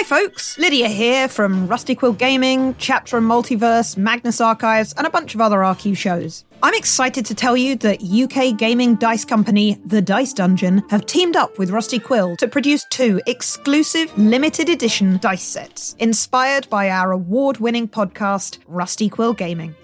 Hi, folks! Lydia here from Rusty Quill Gaming, Chapter and Multiverse, Magnus Archives, and a bunch of other RQ shows. I'm excited to tell you that UK gaming dice company The Dice Dungeon have teamed up with Rusty Quill to produce two exclusive limited edition dice sets inspired by our award winning podcast, Rusty Quill Gaming.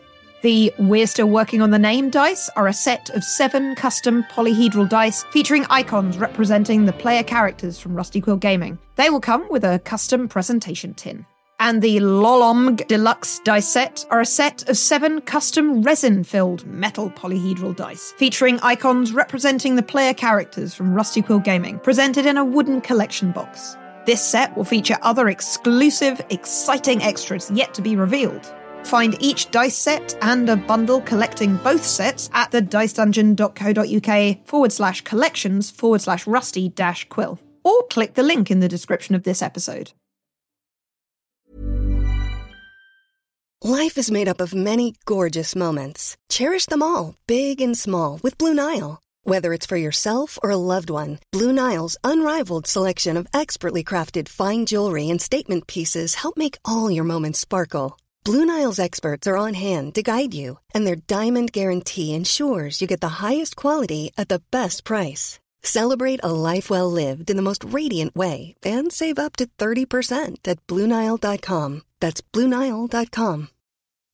The We're Still Working on the Name dice are a set of seven custom polyhedral dice featuring icons representing the player characters from Rusty Quill Gaming. They will come with a custom presentation tin. And the Lolomg Deluxe dice set are a set of seven custom resin filled metal polyhedral dice, featuring icons representing the player characters from Rusty Quill Gaming, presented in a wooden collection box. This set will feature other exclusive, exciting extras yet to be revealed. Find each dice set and a bundle collecting both sets at thedicedungeon.co.uk forward slash collections forward slash rusty dash quill. Or click the link in the description of this episode. Life is made up of many gorgeous moments. Cherish them all, big and small, with Blue Nile. Whether it's for yourself or a loved one, Blue Nile's unrivaled selection of expertly crafted fine jewelry and statement pieces help make all your moments sparkle. Blue Nile's experts are on hand to guide you, and their diamond guarantee ensures you get the highest quality at the best price. Celebrate a life well lived in the most radiant way and save up to 30% at BlueNile.com. That's BlueNile.com.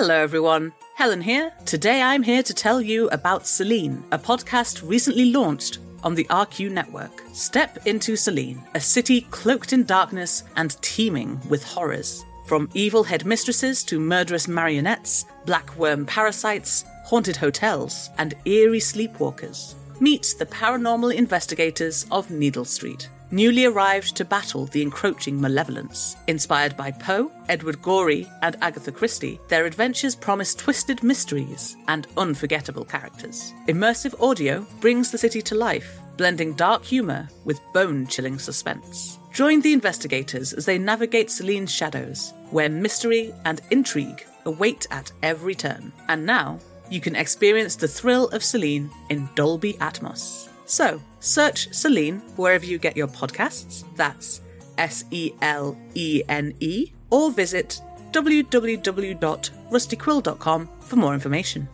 Hello, everyone. Helen here. Today I'm here to tell you about Selene, a podcast recently launched on the RQ network. Step into Selene, a city cloaked in darkness and teeming with horrors. From evil headmistresses to murderous marionettes, black worm parasites, haunted hotels, and eerie sleepwalkers. Meet the paranormal investigators of Needle Street newly arrived to battle the encroaching malevolence. Inspired by Poe, Edward Gorey, and Agatha Christie, their adventures promise twisted mysteries and unforgettable characters. Immersive audio brings the city to life, blending dark humour with bone chilling suspense. Join the investigators as they navigate Selene's shadows, where mystery and intrigue await at every turn. And now, you can experience the thrill of Selene in Dolby Atmos. So, search Selene wherever you get your podcasts. That's S E L E N E. Or visit www.rustyquill.com for more information.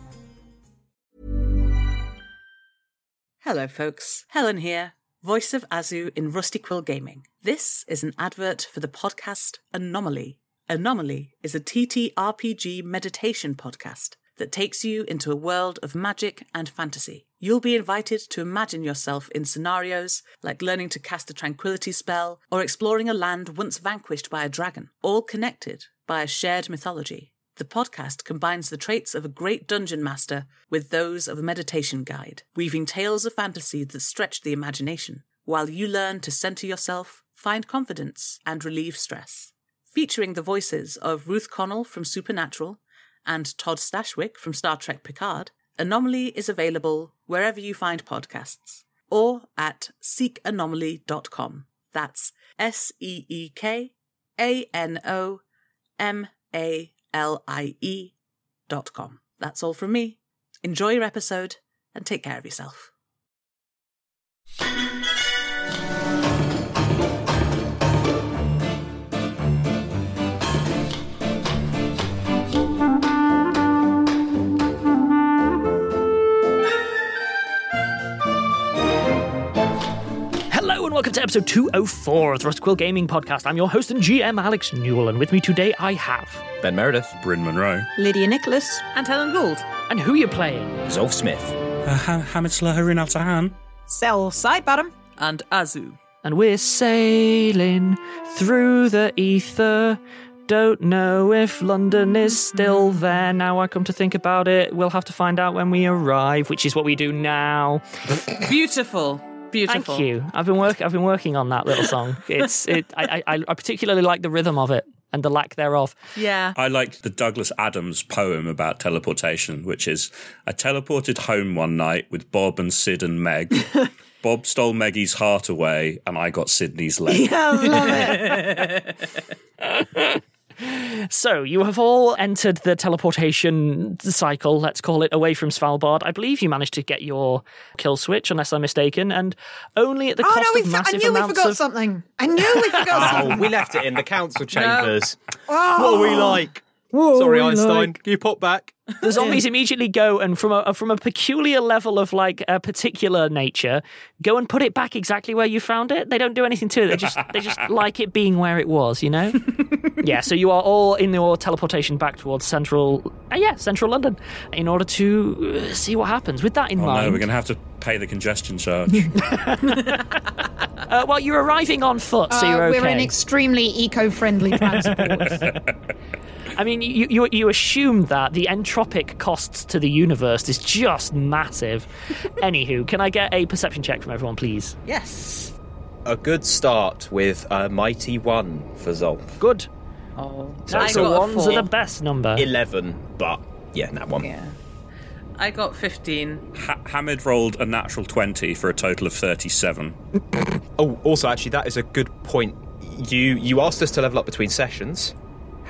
Hello, folks. Helen here, voice of Azu in Rusty Quill Gaming. This is an advert for the podcast Anomaly. Anomaly is a TTRPG meditation podcast that takes you into a world of magic and fantasy. You'll be invited to imagine yourself in scenarios like learning to cast a tranquility spell or exploring a land once vanquished by a dragon, all connected by a shared mythology. The podcast combines the traits of a great dungeon master with those of a meditation guide, weaving tales of fantasy that stretch the imagination, while you learn to center yourself, find confidence, and relieve stress. Featuring the voices of Ruth Connell from Supernatural, and Todd Stashwick from Star Trek Picard, Anomaly is available wherever you find podcasts or at seekanomaly.com. That's S E E K A N O M A L I E dot com. That's all from me. Enjoy your episode and take care of yourself. Welcome to episode episode 204 of the Rusty Quill Gaming Podcast. I'm your host and GM, Alex Newell, and with me today I have. Ben Meredith. Bryn Monroe. Lydia Nicholas. And Helen Gould. And who you playing? Zolf Smith. Uh, Ham- Hamid Slaharin Al Tahan. Cel Sidebottom. And Azu. And we're sailing through the ether. Don't know if London is still there. Now I come to think about it, we'll have to find out when we arrive, which is what we do now. Beautiful. Beautiful. Thank you. I've been work. I've been working on that little song. It's it. I, I I particularly like the rhythm of it and the lack thereof. Yeah. I liked the Douglas Adams poem about teleportation, which is I teleported home one night with Bob and Sid and Meg. Bob stole Maggie's heart away, and I got Sydney's leg. I love it. So you have all entered the teleportation cycle, let's call it, away from Svalbard. I believe you managed to get your kill switch, unless I'm mistaken, and only at the Oh cost no, we of for- I massive knew we amounts forgot of. something. I knew we forgot Oh, something. we left it in the council chambers. Oh. What are we like? Whoa, Sorry, Einstein. like- Can you pop back? The zombies immediately go and from a from a peculiar level of like a particular nature, go and put it back exactly where you found it. They don't do anything to it. They just they just like it being where it was, you know. yeah. So you are all in your teleportation back towards central, uh, yeah, central London, in order to uh, see what happens. With that in Oh mind, no, we're going to have to pay the congestion charge. uh, well, you're arriving on foot, so Uh, you're okay. We're in extremely eco-friendly transport. I mean, you, you you assume that the entropic costs to the universe is just massive. Anywho, can I get a perception check from everyone, please? Yes. A good start with a mighty one for Zolf. Good. Oh. So, I so got a ones four. are the best number. Eleven, but yeah, that one. Yeah. I got 15. ha- Hamid rolled a natural 20 for a total of 37. Oh, also, actually, that is a good point. You you asked us to level up between sessions.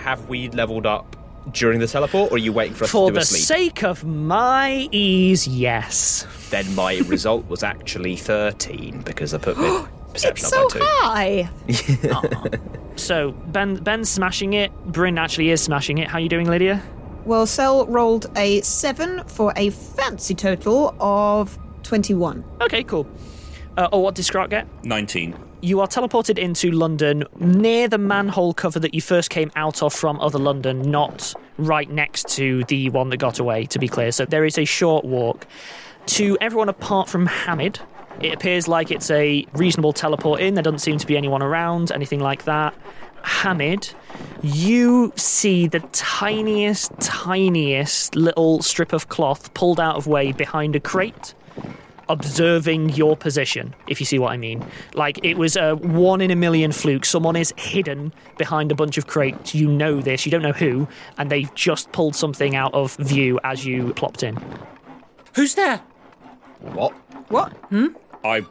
Have we leveled up during the teleport, or are you waiting for us For to do the a sleep? sake of my ease, yes. then my result was actually thirteen because I put my perception it's up so by two. high. So Ben Ben's smashing it. Bryn actually is smashing it. How are you doing, Lydia? Well, Cel rolled a seven for a fancy total of twenty-one. Okay, cool. Uh, oh, what did Scrot get? 19. You are teleported into London near the manhole cover that you first came out of from Other London, not right next to the one that got away, to be clear. So there is a short walk. To everyone apart from Hamid, it appears like it's a reasonable teleport in. There doesn't seem to be anyone around, anything like that. Hamid, you see the tiniest, tiniest little strip of cloth pulled out of way behind a crate observing your position, if you see what I mean. Like it was a one in a million fluke. Someone is hidden behind a bunch of crates. You know this, you don't know who, and they've just pulled something out of view as you plopped in. Who's there? What? What? Hmm? I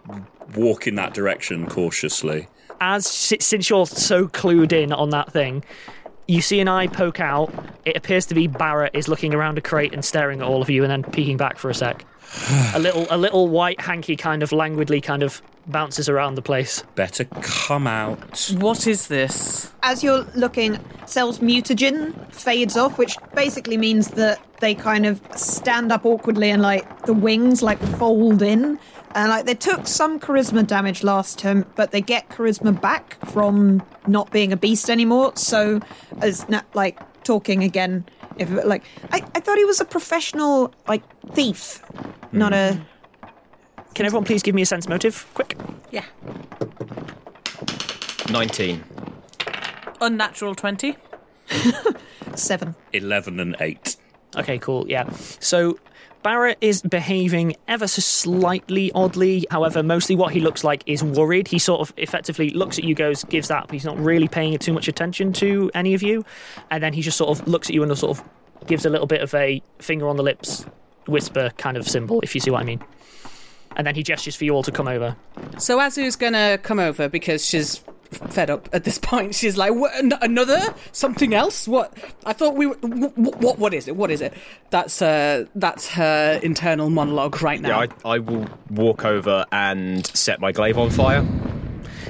walk in that direction cautiously. As since you're so clued in on that thing, you see an eye poke out. It appears to be Barrett is looking around a crate and staring at all of you, and then peeking back for a sec. a little, a little white hanky kind of languidly kind of bounces around the place. Better come out. What is this? As you're looking, Cel's mutagen fades off, which basically means that they kind of stand up awkwardly and like the wings like fold in. And like they took some charisma damage last term, but they get charisma back from not being a beast anymore. So, as na- like talking again, if like I, I thought he was a professional like thief, not a hmm. Can everyone please give me a sense motive, quick? Yeah. Nineteen. Unnatural 20. seven. 11 and 8. Okay, cool. Yeah. So Barrett is behaving ever so slightly oddly. However, mostly what he looks like is worried. He sort of effectively looks at you, goes, gives that, he's not really paying too much attention to any of you. And then he just sort of looks at you and sort of gives a little bit of a finger on the lips whisper kind of symbol, if you see what I mean. And then he gestures for you all to come over. So Azu's gonna come over because she's fed up at this point. She's like, what, an- another something else? What? I thought we were. What? What, what is it? What is it? That's uh, that's her internal monologue right now. Yeah, I, I will walk over and set my glaive on fire.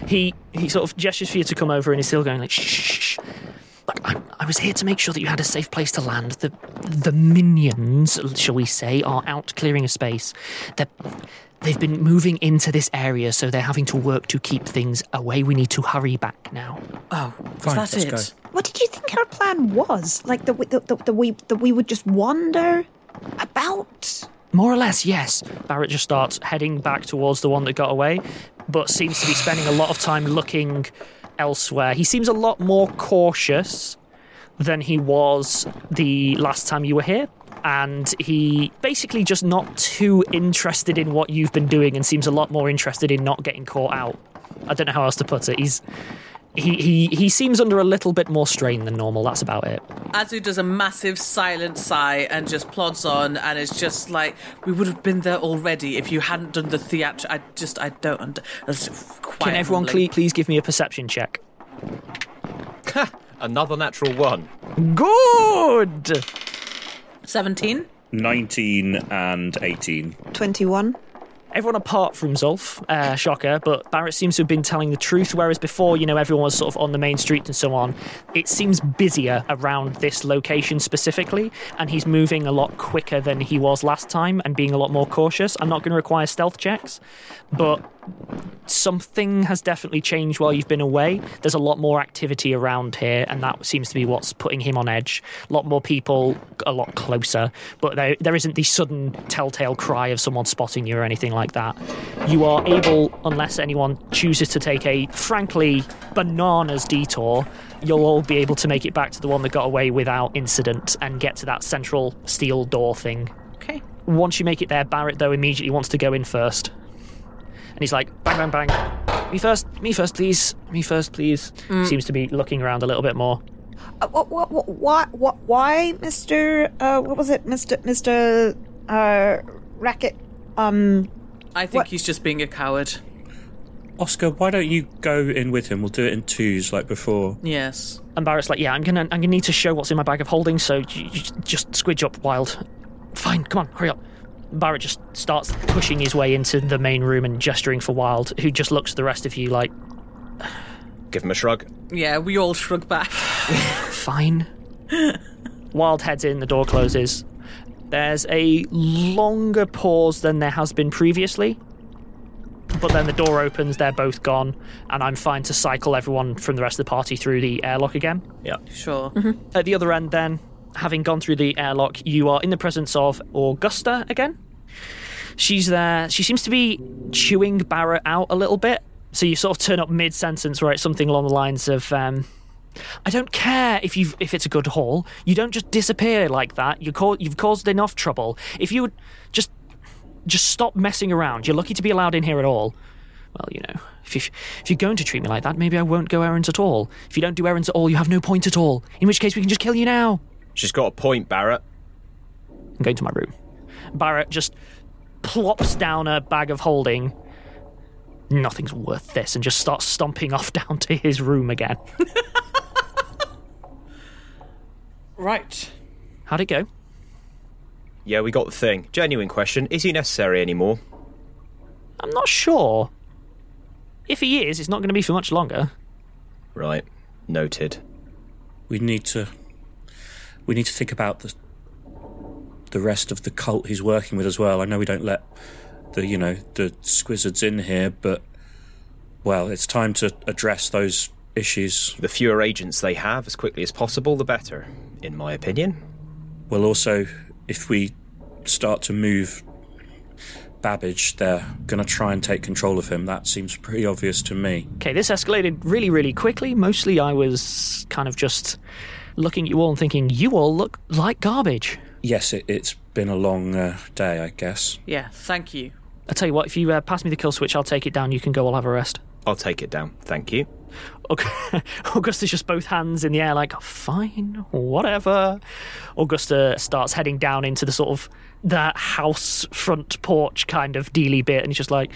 he he sort of gestures for you to come over and he's still going like shh, shh, shh. Like, I'm, I was here to make sure that you had a safe place to land. The the minions, shall we say, are out clearing a space. They're, they've been moving into this area, so they're having to work to keep things away. We need to hurry back now. Oh, Fine, is that it? go. What did you think our plan was? Like that we, that, that, that we that we would just wander about? More or less, yes. Barrett just starts heading back towards the one that got away, but seems to be spending a lot of time looking elsewhere. He seems a lot more cautious than he was the last time you were here. And he basically just not too interested in what you've been doing and seems a lot more interested in not getting caught out. I don't know how else to put it. He's he, he he seems under a little bit more strain than normal, that's about it. Azu does a massive silent sigh and just plods on, and it's just like we would have been there already if you hadn't done the theatre. I just I don't. Under- Can everyone cle- please give me a perception check? Another natural one. Good! Seventeen. 19 and 18. Twenty-one. Everyone apart from Zolf, uh, shocker, but Barrett seems to have been telling the truth, whereas before, you know, everyone was sort of on the main street and so on. It seems busier around this location specifically, and he's moving a lot quicker than he was last time and being a lot more cautious. I'm not going to require stealth checks, but something has definitely changed while you've been away. There's a lot more activity around here, and that seems to be what's putting him on edge. A lot more people, a lot closer, but there, there isn't the sudden telltale cry of someone spotting you or anything like that. You are able, unless anyone chooses to take a frankly bananas detour, you'll all be able to make it back to the one that got away without incident and get to that central steel door thing. Okay. Once you make it there, Barrett, though, immediately wants to go in first. And he's like, bang, bang, bang. Me first, me first, please. Me first, please. Seems to be looking around a little bit more. Uh, what, what, what, why, what, why, Mister? Uh, what was it, Mister? Mister? Uh, Racket. Um, I think What- he's just being a coward. Oscar, why don't you go in with him? We'll do it in twos like before. Yes. And Barrett's like, yeah, I'm gonna, I'm gonna need to show what's in my bag of holding, so j- j- just squidge up, Wilde. Fine, come on, hurry up. Barrett just starts pushing his way into the main room and gesturing for Wilde, who just looks at the rest of you like, Give him a shrug. Yeah, we all shrug back. fine. Wilde heads in, the door closes. There's a longer pause than there has been previously. But then the door opens, they're both gone, and I'm fine to cycle everyone from the rest of the party through the airlock again. Yeah. Sure. At the other end, then, having gone through the airlock, you are in the presence of Augusta again. She's there. She seems to be chewing Barrett out a little bit. So you sort of turn up mid sentence where it's something along the lines of, um, "I don't care if you if it's a good haul. You don't just disappear like that. You cau- you've caused enough trouble. If you would just just stop messing around. You're lucky to be allowed in here at all." Well, you know, if, you, if you're going to treat me like that, maybe I won't go errands at all. If you don't do errands at all, you have no point at all. In which case, we can just kill you now. She's got a point, Barrett. I'm going to my room. Barrett just plops down a bag of holding. Nothing's worth this, and just starts stomping off down to his room again. Right. How'd it go? Yeah, we got the thing. Genuine question. Is he necessary anymore? I'm not sure. If he is, it's not going to be for much longer. Right. Noted. We need to. We need to think about the the rest of the cult he's working with as well. I know we don't let the you know the squizzards in here, but well, it's time to address those issues. The fewer agents they have as quickly as possible, the better, in my opinion. Well, also, if we start to move Babbage, they're going to try and take control of him. That seems pretty obvious to me. Okay, this escalated really, really quickly. Mostly I was kind of just looking at you all and thinking, you all look like garbage. Yes, it, it's been a long uh, day, I guess. Yeah, thank you. I'll tell you what, if you uh, pass me the kill switch, I'll take it down. You can go, I'll have a rest. I'll take it down. Thank you. Okay. Augusta's just both hands in the air, like, fine, whatever. Augusta starts heading down into the sort of the house front porch kind of dealy bit, and he's just like,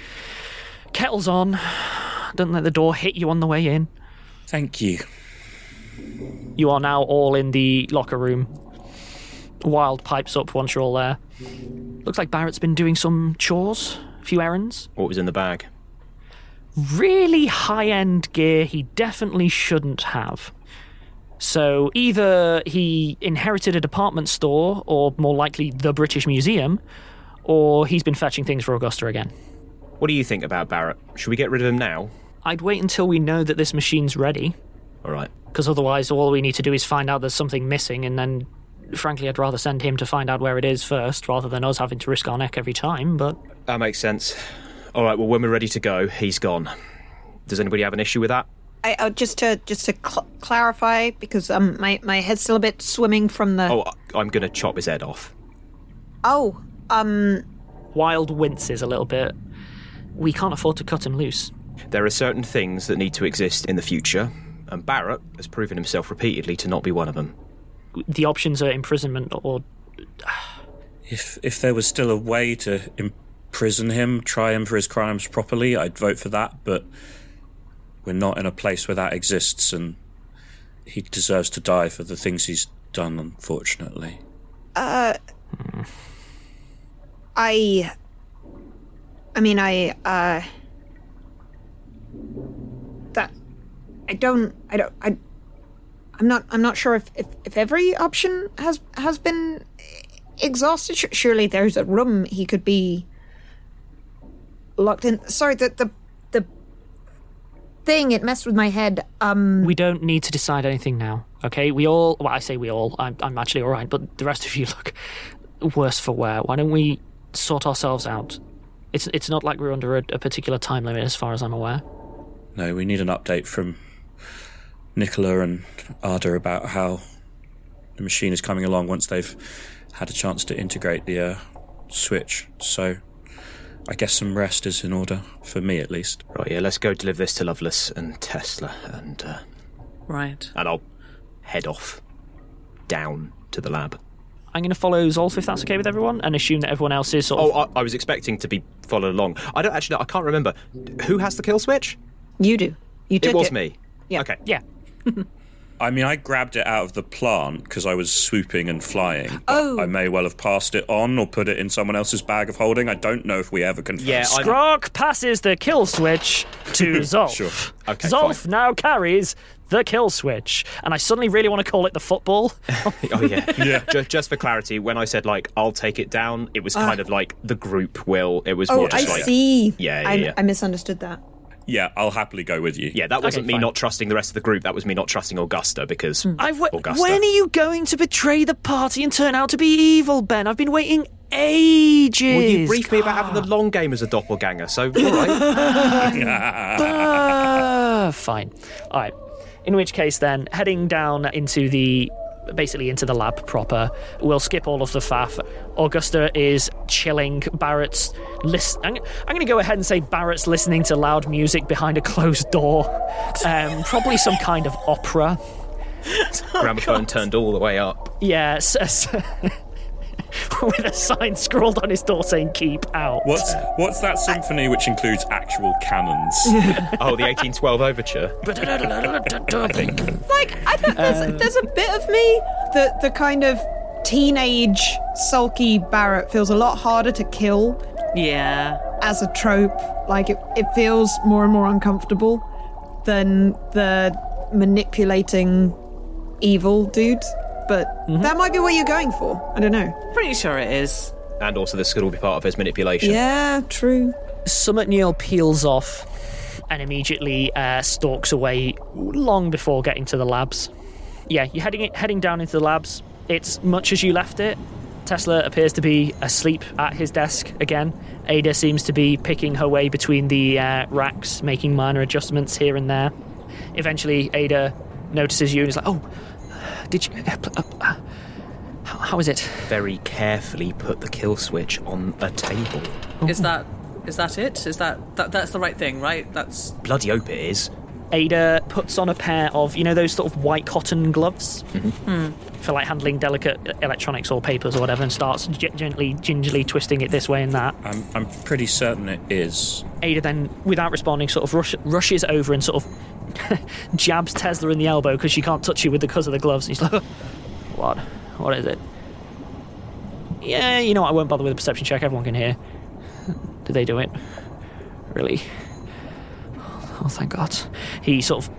kettle's on. Don't let the door hit you on the way in. Thank you. You are now all in the locker room. Wilde pipes up once you're all there. Looks like Barrett's been doing some chores, a few errands. What was in the bag? Really high end gear he definitely shouldn't have. So either he inherited a department store, or more likely the British Museum, or he's been fetching things for Augusta again. What do you think about Barrett? Should we get rid of him now? I'd wait until we know that this machine's ready, All right. because otherwise, all we need to do is find out there's something missing, and then, frankly, I'd rather send him to find out where it is first, rather than us having to risk our neck every time. But That makes sense. All right. Well, when we're ready to go, he's gone. Does anybody have an issue with that? I, uh, just to just to cl- clarify, because um, my my head's still a bit swimming from the. Oh, I- I'm going to chop his head off. Oh, um, Wilde winces a little bit. We can't afford to cut him loose. There are certain things that need to exist in the future, and Barrett has proven himself repeatedly to not be one of them. The options are imprisonment or If if there was still a way to imprison him, try him for his crimes properly, I'd vote for that. But we're not in a place where that exists, and he deserves to die for the things he's done. Unfortunately, Uh, I. I mean, I uh. That, I don't, I don't, I. I'm not. I'm not sure if, if, if every option has has been exhausted. Surely there's a room he could be locked in. Sorry, the the the thing it messed with my head. Um, We don't need to decide anything now, okay? We all, well, I say we all, I'm, I'm actually all right, but the rest of you look worse for wear. Why don't we sort ourselves out? It's, it's not like we're under a, a particular time limit, as far as I'm aware. no, we need an update from Nikola and Ada about how the machine is coming along once they've had a chance to integrate the uh, switch. So, I guess some rest is in order for me, at least. Right, yeah, let's go deliver this to Lovelace and Tesla, and uh, Right. and I'll head off down to the lab. I'm going to follow Zolf if that's okay with everyone, and assume that everyone else is sort of. Oh, I, I was expecting to be followed along. I don't actually. Know, I can't remember who has the kill switch. you do. You took It was me. Yeah. Okay. Yeah. I mean, I grabbed it out of the plant because I was swooping and flying. Oh. I may well have passed it on or put it in someone else's bag of holding. I don't know if we ever confirmed. Yeah, I'm- Skrog passes the kill switch to Zolf. Sure. Okay, Zolf fine. now carries the kill switch. And I suddenly really want to call it the football. Oh yeah. yeah. Just, just for clarity, when I said like I'll take it down, it was kind ah. of like the group will. It was Oh, more I just like see. Yeah, yeah, I, yeah. I misunderstood that. Yeah, I'll happily go with you. Yeah, that wasn't me fine. not trusting the rest of the group. That was me not trusting Augusta because hmm. I've wa- Augusta. when are you going to betray the party and turn out to be evil, Ben? I've been waiting ages. Well, you briefed me about having the long game as a doppelganger, so all right. Fine. All right. In which case, then, heading down into the basically into the lab proper, we'll skip all of the faff. Augusta is chilling. Barrett's list. I'm, I'm going to go ahead and say Barrett's listening to loud music behind a closed door. Um, probably some kind of opera. Gramophone turned all the way up. Yes. with a sign scrawled on his door saying "Keep out." What's what's that symphony which includes actual cannons? Oh, the 1812 overture. I think. Like, I don't, there's, um, there's a bit of me that the kind of teenage sulky Barrett feels a lot harder to kill Yeah. as a trope. Like, it, it feels more and more uncomfortable than the manipulating evil dude. But that might be what you're going for. I don't know. Pretty sure it is. And also, this could all be part of his manipulation. Yeah, true. Summit Neil peels off and immediately uh, stalks away long before getting to the labs. Yeah, you're heading heading down into the labs. It's much as you left it. Tesla appears to be asleep at his desk again. Ada seems to be picking her way between the uh, racks, making minor adjustments here and there. Eventually, Ada notices you and is like, "Oh, did you? Uh, uh, uh, how, how is it?" Very carefully put the kill switch on a table. Is that is that it? Is that, that that's the right thing, right? That's Bloody hope it is. Ada puts on a pair of, you know, those sort of white cotton gloves for like handling delicate electronics or papers or whatever, and starts g- gently, gingerly twisting it this way and that. I'm I'm pretty certain it is. Ada then, without responding, sort of rush, rushes over and sort of jabs Tesla in the elbow because she can't touch you with the because of the gloves. He's like, "What? What is it?" Yeah, you know what? I won't bother with a perception check. Everyone can hear. Did they do it? Really? Oh, oh, thank God. He sort of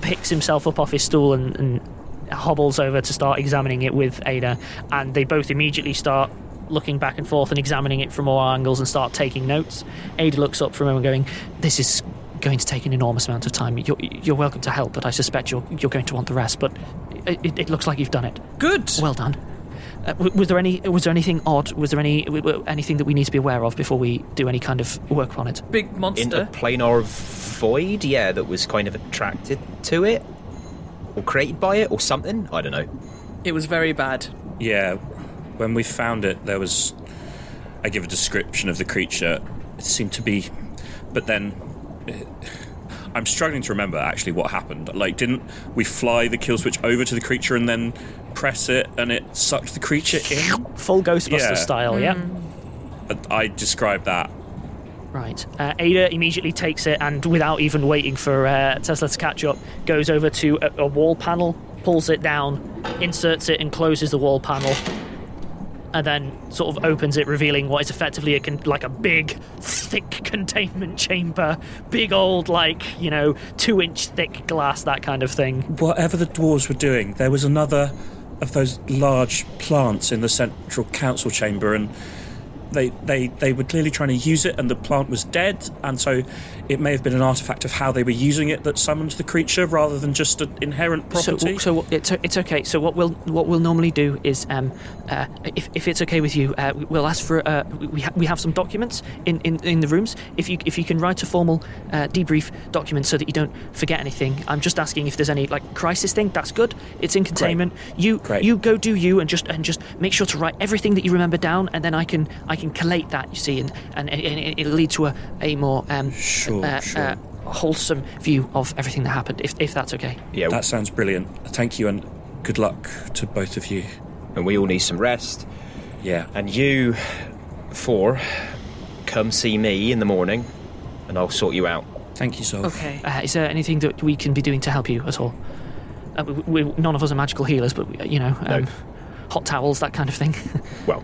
picks himself up off his stool and, and hobbles over to start examining it with Ada, and they both immediately start looking back and forth and examining it from all angles and start taking notes. Ada looks up from him and going, "This is going to take an enormous amount of time. You're, you're welcome to help, but I suspect you're you're going to want the rest. But it, it, it looks like you've done it. Good. Well done." Uh, was there any? Was there anything odd? Was there any w- w- anything that we need to be aware of before we do any kind of work on it? Big monster. Interplanar void, yeah, that was kind of attracted to it, or created by it, or something. I don't know. It was very bad. Yeah, when we found it, there was. I give a description of the creature. It seemed to be. But then. I'm struggling to remember actually what happened. Like, didn't we fly the kill switch over to the creature and then press it and it sucked the creature in? Full Ghostbuster Yeah. style, yeah. I described that. Right. Uh, Ada immediately takes it and, without even waiting for uh, Tesla to catch up, goes over to a, a wall panel, pulls it down, inserts it, and closes the wall panel. And then sort of opens it, revealing what is effectively a con- like a big, thick containment chamber. Big old, like, you know, two inch thick glass, that kind of thing. Whatever the dwarves were doing, there was another of those large plants in the central council chamber, and they they they were clearly trying to use it, and the plant was dead, and so it may have been an artifact of how they were using it that summoned the creature, rather than just an inherent property. So, so it's it's okay. So what we'll what we'll normally do is, um, uh, if, if it's okay with you, uh, we'll ask for uh, we ha- we have some documents in, in, in the rooms. If you if you can write a formal uh, debrief document so that you don't forget anything. I'm just asking if there's any like crisis thing. That's good. It's in containment. You Great. you go do you and just and just make sure to write everything that you remember down, and then I can I can collate that. You see, and and, and it- it'll lead to a a more um, Sure, uh, sure. uh, wholesome view of everything that happened. If if that's okay. Yeah, that sounds brilliant. Thank you, and good luck to both of you. and we all need some rest. Yeah. And you, four, come see me in the morning, and I'll sort you out. Thank you, Zolf. Okay. Uh, is there anything that we can be doing to help you at all? Uh, we, we, none of us are magical healers, but we, you know, um, No. hot towels, that kind of thing. Well,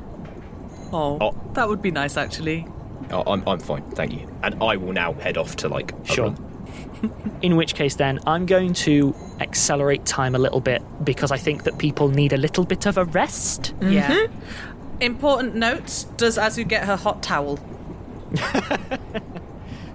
Oh, Oh. that would be nice, actually. I- I'm I'm fine, thank you. And I will now head off to like a Sure. room. In which case, then I'm going to accelerate time a little bit because I think that people need a little bit of a rest. Yeah. Mm-hmm. Important note Does Azu get her hot towel?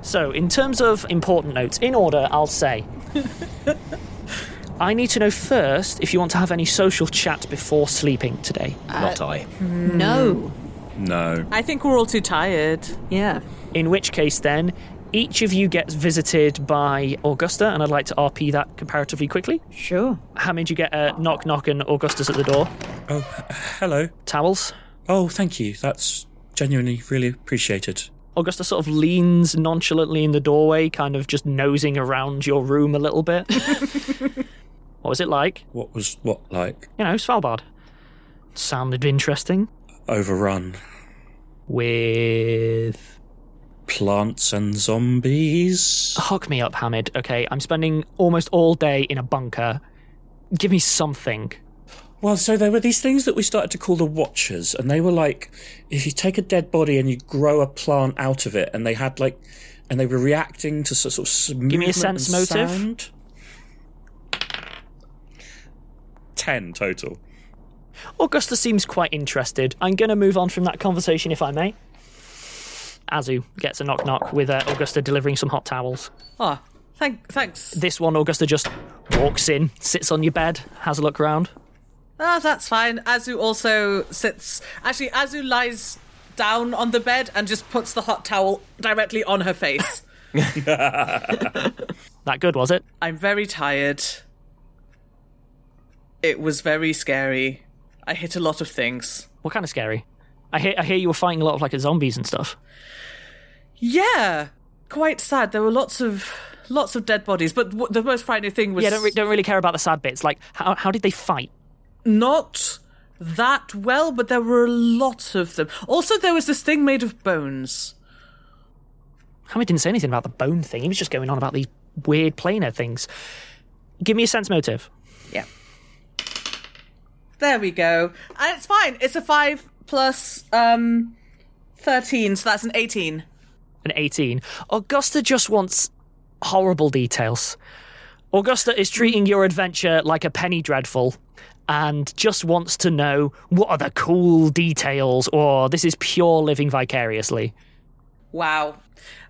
So, in terms of important notes, in order, I'll say. I need to know first if you want to have any social chat before sleeping today. Not uh, I. No. Hmm. No. I think we're all too tired. Yeah. In which case, then, each of you gets visited by Augusta, and I'd like to RP that comparatively quickly. Sure. How many do you get a knock knock and Augusta's at the door? Oh, h- hello. Towels? Oh, thank you. That's genuinely really appreciated. Augusta sort of leans nonchalantly in the doorway, kind of just nosing around your room a little bit. what was it like? What was what like? You know, Svalbard. Sounded interesting. Overrun. With. Plants and zombies. Hook me up, Hamid. Okay, I'm spending almost all day in a bunker. Give me something. Well, so there were these things that we started to call the Watchers, and they were like, if you take a dead body and you grow a plant out of it, and they had like, and they were reacting to sort of Give me a sense motive. sound. Ten total. Augusta seems quite interested. I'm going to move on from that conversation if I may. Azu gets a knock knock with uh, Augusta delivering some hot towels. Oh, thank, thanks. This one, Augusta just walks in, sits on your bed, has a look around. Ah, that's fine. Azu also sits. Actually, Azu lies down on the bed and just puts the hot towel directly on her face. That good, was it? I'm very tired. It was very scary. I hit a lot of things. What kind of scary? I hear, I hear you were fighting a lot of like zombies and stuff. Yeah, quite sad. There were lots of lots of dead bodies, but w- the most frightening thing was Yeah, don't, re- don't really care about the sad bits. Like, how, how did they fight? not that well, but there were a lot of them. Also, there was this thing made of bones. Hamid didn't say anything about the bone thing. He was just going on about these weird planar things. Give me a sense motive. Yeah. There we go. And it's fine. It's a 5 plus um 13, so that's an 18. An 18. Augusta just wants horrible details. Augusta is treating your adventure like a penny dreadful and just wants to know what are the cool details or this is pure living vicariously. Wow.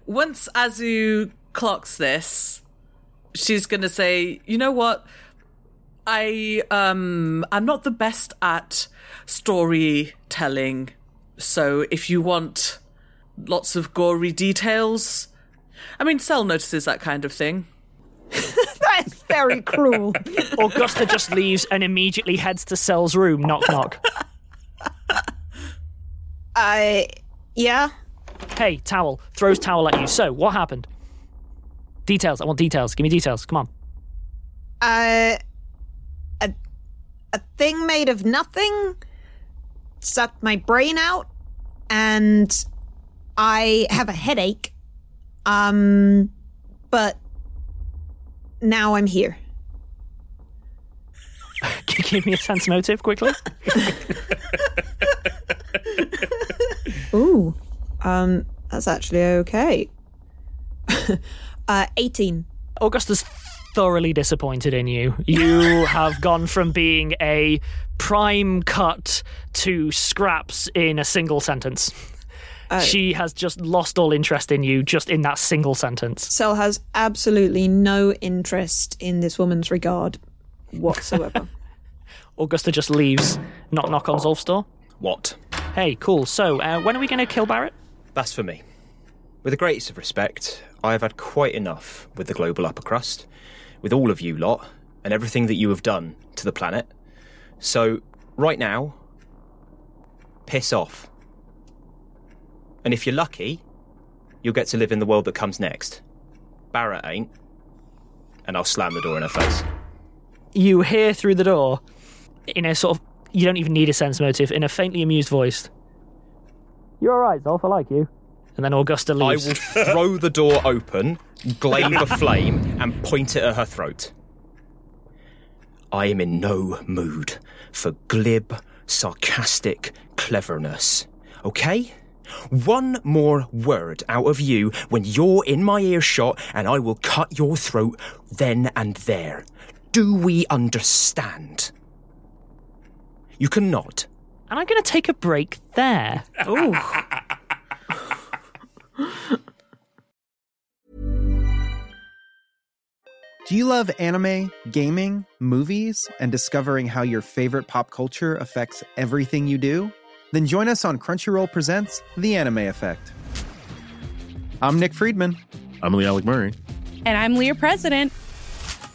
Once Azu clocks this, she's going to say, "You know what? I um I'm not the best at storytelling. So if you want lots of gory details, I mean, Cel notices that kind of thing. That is very cruel. Augusta just leaves and immediately heads to Cel's room. Knock knock. I. Yeah? Hey, towel. Throws towel at you. So, what happened? Details. I want details. Give me details. Come on. Uh. A, thing made of nothing sucked my brain out, and I have a headache. Um. But. Now I'm here. Can you give me a sense motive quickly? Ooh. Um, that's actually okay. uh, 18. Augusta's thoroughly disappointed in you. You have gone from being a prime cut to scraps in a single sentence. she has just lost all interest in you just in that single sentence. Cel has absolutely no interest in this woman's regard whatsoever. Augusta just leaves. Knock knock on Zolf's door. What? Hey, cool. So, uh, when are we going to kill Barrett? That's for me. With the greatest of respect, I have had quite enough with the global upper crust, with all of you lot, and everything that you have done to the planet. So, right now, piss off. And if you're lucky, you'll get to live in the world that comes next. Barrett ain't. And I'll slam the door in her face. You hear through the door, in a sort of, you don't even need a sense motive, in a faintly amused voice. You're alright, Zolf, I like you. And then Augusta leaves. I will throw the door open, glaive a flame, and point it at her throat. I am in no mood for glib, sarcastic cleverness. Okay? One more word out of you when you're in my earshot, and I will cut your throat then and there. Do we understand? You can nod. and I'm going to take a break there. Ooh. Do you love anime, gaming, movies, and discovering how your favorite pop culture affects everything you do? Then join us on Crunchyroll Presents The Anime Effect. I'm Nick Friedman. I'm Lee Alec Murray. And I'm Leah President.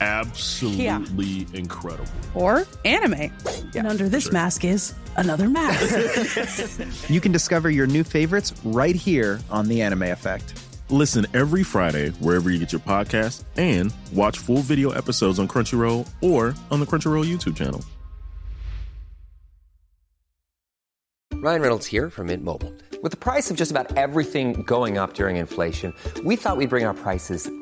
absolutely incredible. Or anime. and under this mask is another mask. you can discover your new favorites right here on The Anime Effect. Listen every Friday wherever you get your podcast and watch full video episodes on Crunchyroll or on the Crunchyroll YouTube channel. Ryan Reynolds here from Mint Mobile. With the price of just about everything going up during inflation, we thought we'd bring our prices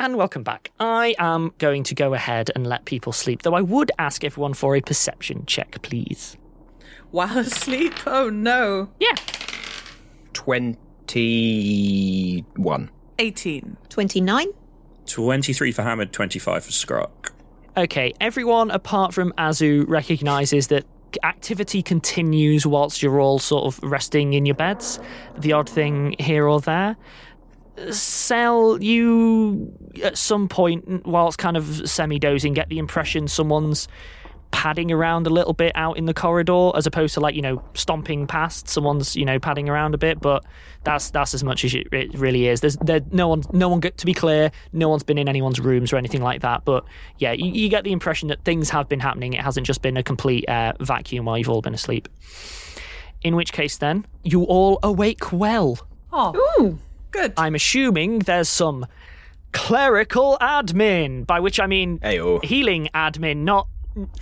And welcome back. I am going to go ahead and let people sleep, though I would ask everyone for a perception check, please. While asleep? Oh no. Yeah. 21. 18. 29? 23 for Hamid, 25 for Skrog. Okay, everyone apart from Azu recognizes that activity continues whilst you're all sort of resting in your beds. The odd thing here or there. Cel, you at some point, whilst kind of semi dozing, get the impression someone's padding around a little bit out in the corridor as opposed to like you know stomping past someone's you know padding around a bit but that's that's as much as it, it really is. There's there no one no one get to be clear no one's been in anyone's rooms or anything like that but yeah you, you get the impression that things have been happening. It hasn't just been a complete uh, vacuum while you've all been asleep. In which case then you all awake well. Oh, Ooh. Good. i'm assuming there's some clerical admin by which i mean Heyo. healing admin not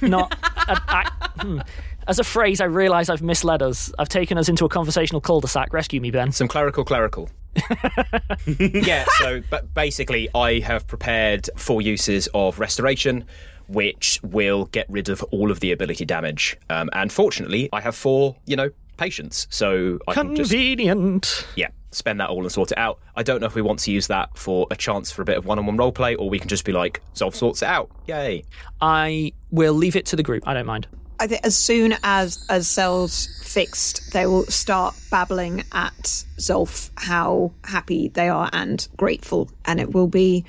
not a, I, hmm. as a phrase i realize i've misled us i've taken us into a conversational cul-de-sac rescue me ben Some clerical, clerical. yeah, so but basically, I have prepared four uses of restoration, which will get rid of all of the ability damage. Um, and fortunately, I have four, you know, patients, so I can just convenient yeah spend that all and sort it out. I don't know if we want to use that for a chance for a bit of one-on-one roleplay, or we can just be like, Zolf sorts it out. Yay! i will leave it to the group i don't mind I think as soon as as Cel's fixed, they will start babbling at Zolf how happy they are and grateful, and it will be,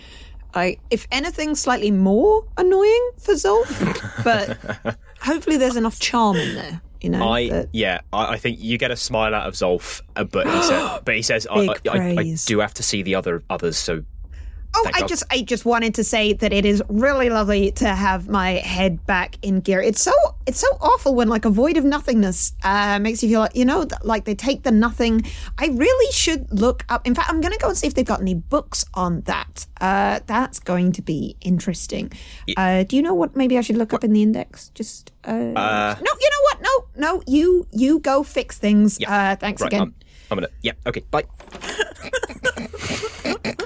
like, if anything, slightly more annoying for Zolf, but hopefully there's enough charm in there. You know, I that- yeah, I, I think you get a smile out of Zolf, uh, but he said, but he says, I, I, I, I do have to see the other others, so Oh, I just I just wanted to say that it is really lovely to have my head back in gear. It's so it's so awful when like a void of nothingness uh, makes you feel like you know th- like they take the nothing. I really should look up. In fact, I'm going to go and see if they've got any books on that. Uh, that's going to be interesting. Uh, do you know what? Maybe I should look up in the index. Just uh, no, you know what? No, no, you you go fix things. Uh, thanks right, again. I'm, I'm gonna yeah, okay, bye.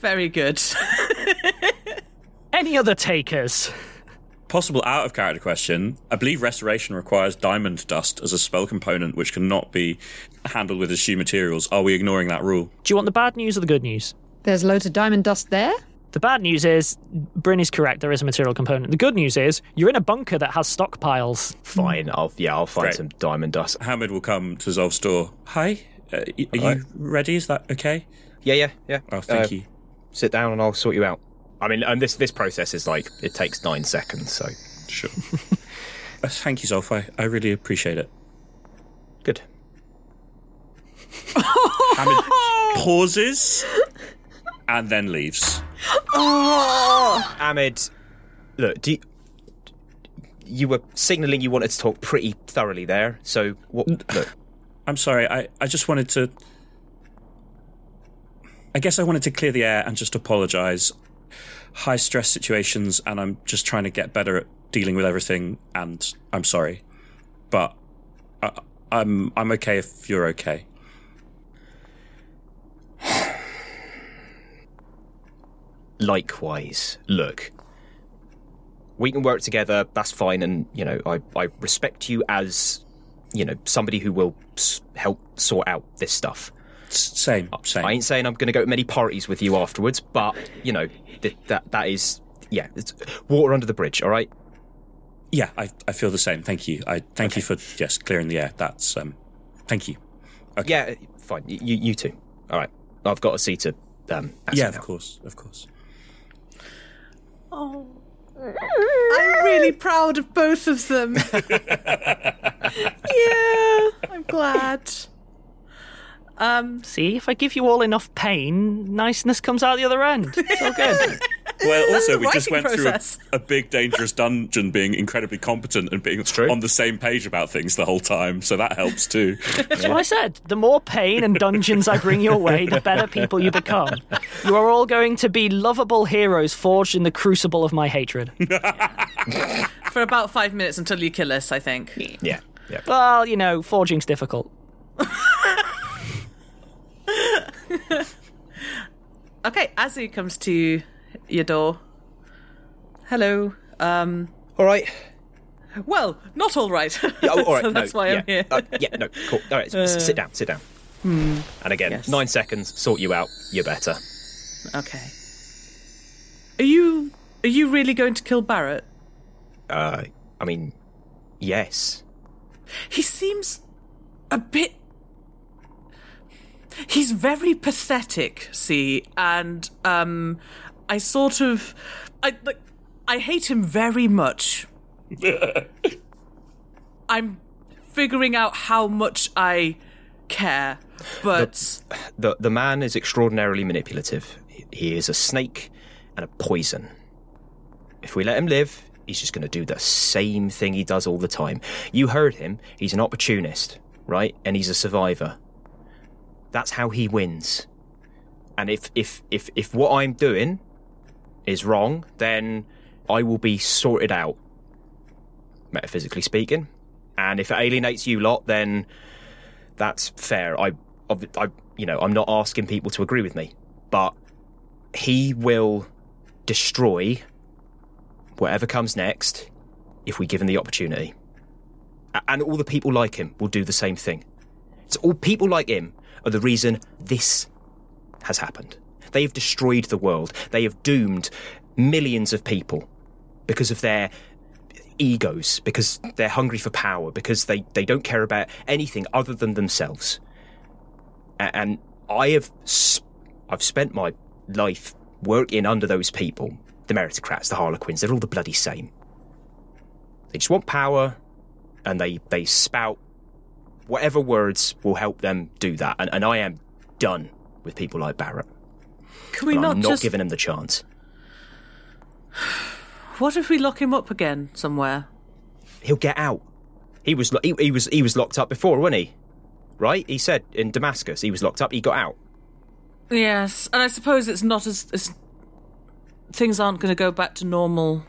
Very good. any other takers Possible out of character question. I believe restoration requires diamond dust as a spell component, which cannot be handled with eschew materials. Are we ignoring that rule? do you want the bad news or the good news There's loads of diamond dust there. the bad news is Bryn is correct. There is a material component. The good news is you're in a bunker that has stockpiles. Fine, I'll yeah, I'll find Great. some diamond dust. Hamid will come to Zolf's store. Hi, uh, y- are Alright. you ready? Is that okay? Yeah, yeah, yeah. Oh, thank Uh, you. Sit down and I'll sort you out. I mean, and this this process is like it takes nine seconds, so Sure. Uh, thank you, Zolf. I, I really appreciate it. good. Hamid pauses and then leaves. Hamid, look, do you, you were signalling you wanted to talk pretty thoroughly there. So what? Look, I'm sorry. I, I just wanted to. I guess I wanted to clear the air and just apologise. High stress situations, and I'm just trying to get better at dealing with everything. And I'm sorry, but I, I'm I'm okay if you're okay. likewise, look, we can work together. That's fine, and you know, I I respect you as you know somebody who will help sort out this stuff. Same, same. I ain't saying I'm going to go to many parties with you afterwards, but you know th- that that is yeah, it's water under the bridge. All right. Yeah, I, I feel the same. Thank you. I thank you for yes clearing the air. That's um, thank you. Yeah, fine. You you too. All right. I've got a seat to um. Ashley yeah, now. of course, of course. Oh. I'm really proud of both of them. yeah, I'm glad. Um, See, if I give you all enough pain, niceness comes out the other end. It's all good. Well, also, the we just writing went process. through a, a big, dangerous dungeon being incredibly competent and being on the same page about things the whole time, so that helps too. That's what I said. The more pain and dungeons I bring your way, the better people you become. You are all going to be lovable heroes forged in the crucible of my hatred. for about five minutes until you kill us, I think. Yeah. Yeah. Well, you know, forging's difficult. Okay, Azu comes to your door. Hello. Um. All right. Well, not all right. Yeah, oh, all right. so that's no, why yeah. I'm here. Uh, yeah. No. Cool. All right. Uh, sit down. Sit down. Hmm. And again, Yes. nine seconds. Sort you out. You're better. Okay. Are you are you really going to kill Barrett? Uh, I mean, yes. He seems a bit. He's very pathetic, see, and um, I sort of, I like, I hate him very much. I'm figuring out how much I care, but The, the man is extraordinarily manipulative. He is a snake and a poison. If we let him live, he's just going to do the same thing he does all the time. You heard him. He's an opportunist, right? And he's a survivor. That's how he wins. And if if if if what I'm doing is wrong, then I will be sorted out, metaphysically speaking. And if it alienates you lot, then that's fair. I, I, you know, I'm not asking people to agree with me, but he will destroy whatever comes next if we give him the opportunity. And all the people like him will do the same thing. It's all people like him are the reason this has happened. They have destroyed the world. They have doomed millions of people because of their egos, because they're hungry for power, because they, they don't care about anything other than themselves. And I have sp- I've spent my life working under those people, the meritocrats, the harlequins. They're all the bloody same. They just want power, and they they spout whatever words will help them do that. And, and I am done with people like Barrett. can we And not I'm not just? giving him the chance. What if we lock him up again somewhere? He'll get out. He was lo- he, he was he was locked up before, wasn't he? Right? He said in Damascus he was locked up. He got out. Yes, and I suppose it's not as, as things aren't going to go back to normal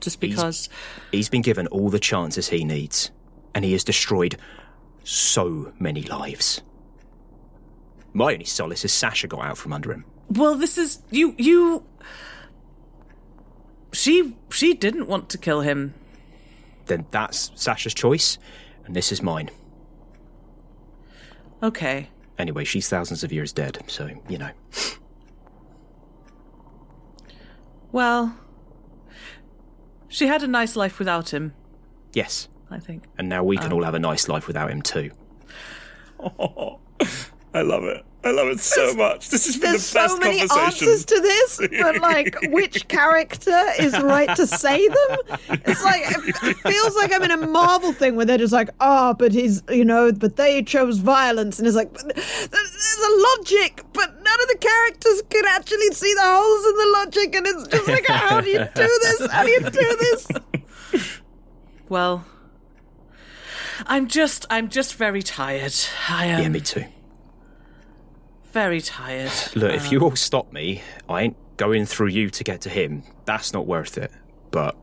just because. He's been given all the chances he needs, and he has destroyed so many lives. My only solace is Sasha got out from under him. Well, this is you. You. She she didn't want to kill him. Then that's Sasha's choice, and this is mine. Okay. Anyway, she's thousands of years dead, so you know. Well, she had a nice life without him. Yes, I think. and now we can Um, all have a nice life without him too. Oh, I love it. I love it so much. This has been There's the best so many answers to this, but like, which character is right to say them? It's like it it feels like I'm in a Marvel thing where they're just like, oh, but he's, you know, but they chose violence, and it's like, there's a logic, but none of the characters can actually see the holes in the logic, and it's just like, how do you do this? How do you do this? Well, I'm just I'm just very tired. I am yeah, me too. very tired. Look, if Um, you all stop me, I ain't going through you to get to him. That's not worth it. But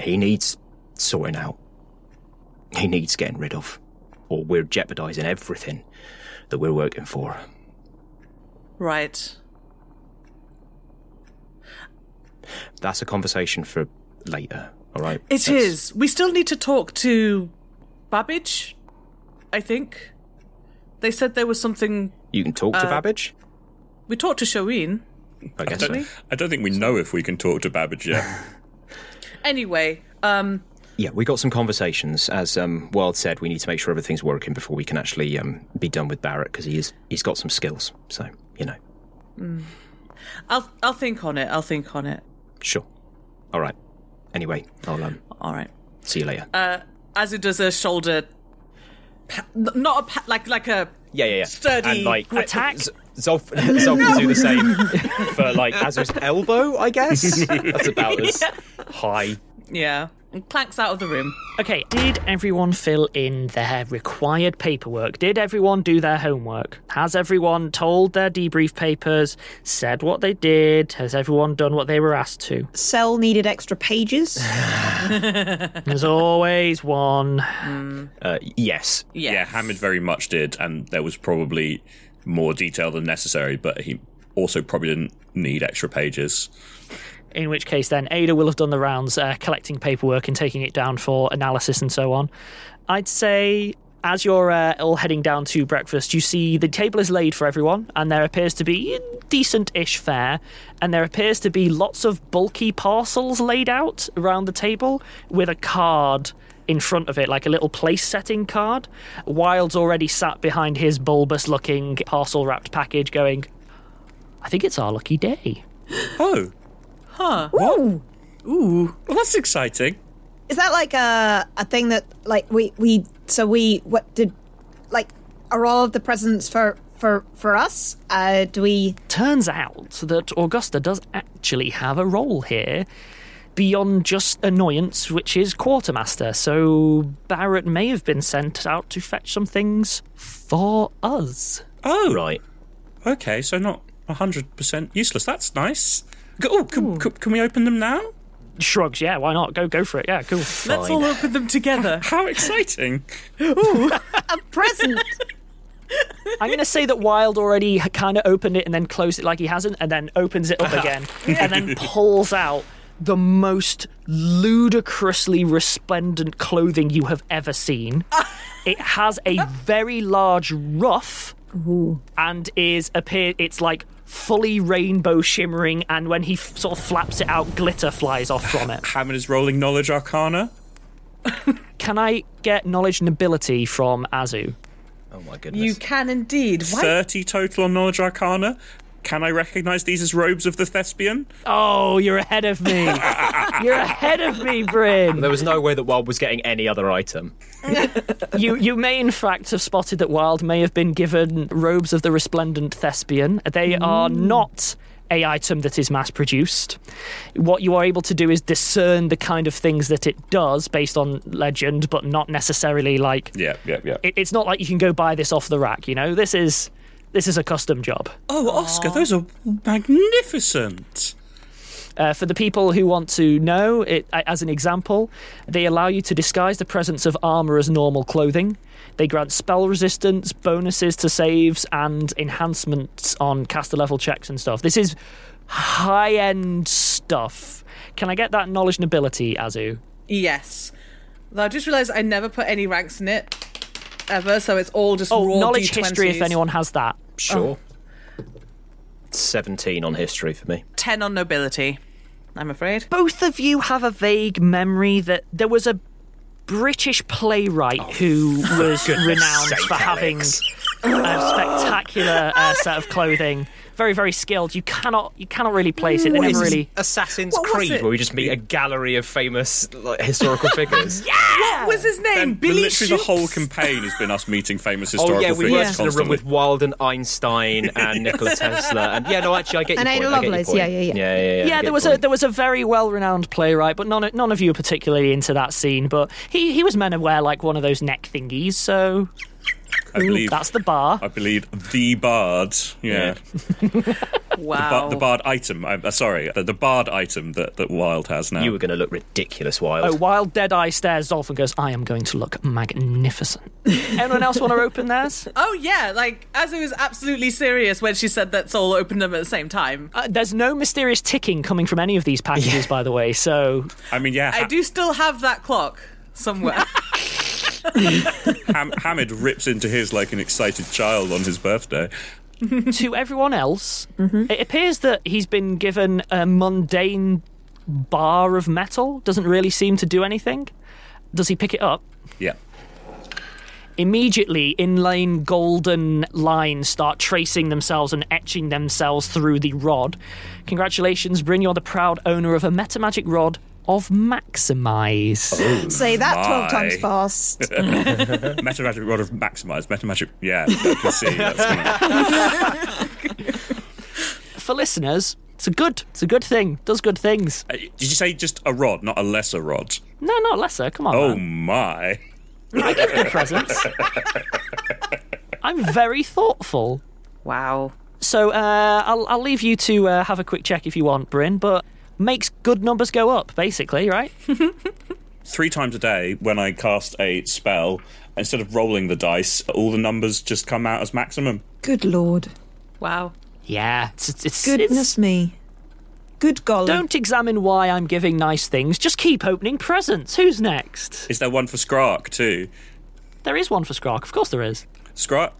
he needs sorting out. He needs getting rid of. Or we're jeopardising everything that we're working for. Right. That's a conversation for later, alright? It is. We still need to talk to Babbage, I think. They said there was something. You can talk to Uh, Babbage? We talked to Shaween. I guess don't, I don't think we know if we can talk to Babbage yet. Anyway, um, Yeah, we got some conversations. As um, World said, we need to make sure everything's working before we can actually um, be done with Barrett because he is he's got some skills. So you know, mm. I'll I'll think on it. I'll think on it. sure. All right. Anyway, I'll um, All right. see you later. Uh, Azu does a shoulder, pa- not a pa- like like a Yeah, yeah, yeah. sturdy and like grip. Z- Zolf, Zolf will do the same for like Azu's elbow, I guess. That's about as high. Yeah, and clanks out of the room. Okay, did everyone fill in their required paperwork? Did everyone do their homework? Has everyone told their debrief papers, said what they did? Has everyone done what they were asked to? Cel needed extra pages. There's always one. Uh, yes. Yeah, Hamid very much did, and there was probably more detail than necessary, but he also probably didn't need extra pages. In which case, then Ada will have done the rounds, uh, collecting paperwork and taking it down for analysis and so on. I'd say as you're uh, all heading down to breakfast, you see the table is laid for everyone, and there appears to be decent-ish fare, and there appears to be lots of bulky parcels laid out around the table with a card in front of it, like a little place-setting card. Wilde's already sat behind his bulbous-looking parcel-wrapped package, going, "I think it's our lucky day." Oh. Huh. Ooh. Ooh. Well, that's exciting. Is that like a a thing that like we we so we what did like are all of the presents for for for us? Uh, do we? Turns out that Augusta does actually have a role here beyond just annoyance, which is quartermaster. So Barrett may have been sent out to fetch some things for us. Oh, right. Okay, so not hundred percent useless. That's nice. Go- Oh, can, can, can we open them now? Shrugs. Yeah, why not? Go go for it. Yeah, cool. Let's all open them together. How exciting! Ooh, a present. I'm going to say that Wilde already kind of opened it and then closed it like he hasn't, and then opens it up uh-huh. again, and then pulls out the most ludicrously resplendent clothing you have ever seen. it has a very large ruff and is appear. It's like fully rainbow shimmering, and when he f- sort of flaps it out, glitter flies off from it. Hamid is rolling knowledge arcana. Can I get knowledge and ability from Azu? Oh my goodness. You can indeed. Why? Thirty total on knowledge arcana. Can I recognise these as robes of the thespian? Oh, you're ahead of me. you're ahead of me, Bryn. There was no way that Wilde was getting any other item. you you may in fact have spotted that Wilde may have been given robes of the resplendent thespian. They are mm. not a item that is mass produced. What you are able to do is discern the kind of things that it does based on legend, but not necessarily like Yeah, yeah, yeah. it, it's not like you can go buy this off the rack. You know, this is this is a custom job. Oh, Oscar, those are magnificent. Uh, for the people who want to know, it, as an example, they allow you to disguise the presence of armor as normal clothing. They grant spell resistance, bonuses to saves, and enhancements on caster level checks and stuff. This is high end stuff. Can I get that knowledge and ability, Azu? Yes. Though I just realised I never put any ranks in it ever, so it's all just Oh, raw knowledge D20s. history if anyone has that. Sure. 17 on history for me. Ten on nobility. I'm afraid. Both of you have a vague memory that there was a British playwright who was Oh, renowned sake, for having Alex. a spectacular uh, set of clothing. Very, very skilled. You cannot, you cannot really place it. They What never is really. Assassin's What was Creed, it? where we just meet a gallery of famous like, historical figures. Yeah. What was his name? Ben, Billy literally the Shoots? whole campaign has been us meeting famous historical Oh historical yeah, we figures worked in a room constantly. with Wilde and Einstein and Nikola Tesla, and yeah, no, actually, I get your And Ada. I get your Lovelace, point. yeah, yeah, yeah. yeah, yeah, yeah, I Yeah, get there your was a point. there was a very well renowned playwright, but none none of you are particularly into that scene. But he he was meant to wear like one of those neck thingies, so I believe that's the bar. I believe the bard. Yeah, Wow. Ba- the bard item. I'm uh, sorry, the, the bard item that, that Wilde has now. You were going to look ridiculous, Wilde. Oh, while Deadeye stares, Zolf and goes, "I am going to look magnificent." Anyone else want to open theirs? Oh yeah, like Azu was absolutely serious when she said that Soul opened them at the same time. Uh, there's no mysterious ticking coming from any of these packages, by the way. So I mean, yeah, I do still have that clock somewhere. Ham- Hamid rips into his like an excited child on his birthday. to everyone else, mm-hmm. it appears that he's been given a mundane bar of metal. Doesn't really seem to do anything. Does he pick it up? Yeah. Immediately, inline golden lines start tracing themselves and etching themselves through the rod. Congratulations, Bryn, you're the proud owner of a metamagic rod of Maximize. Say that 12 times fast. Metamagic rod of maximize. Metamagic. Yeah, I can see. That's. For listeners, it's a good, it's a good thing. Does good things. Uh, Did you say just a rod, not a lesser rod? No, not lesser. Come on. Oh man. my! I give good presents. I'm very thoughtful. wow. So uh, I'll, I'll leave you to uh, have a quick check if you want, Bryn, but makes good numbers go up, basically, right? Three times a day, when I cast a spell, instead of rolling the dice, all the numbers just come out as maximum. Good lord. Wow. yeah. It's, it's, it's, Goodness me. Good golly. Don't examine why I'm giving nice things. Just keep opening presents. Who's next? Is there one for Skrog too? There is one for Skrog. Of course there is. Skrog?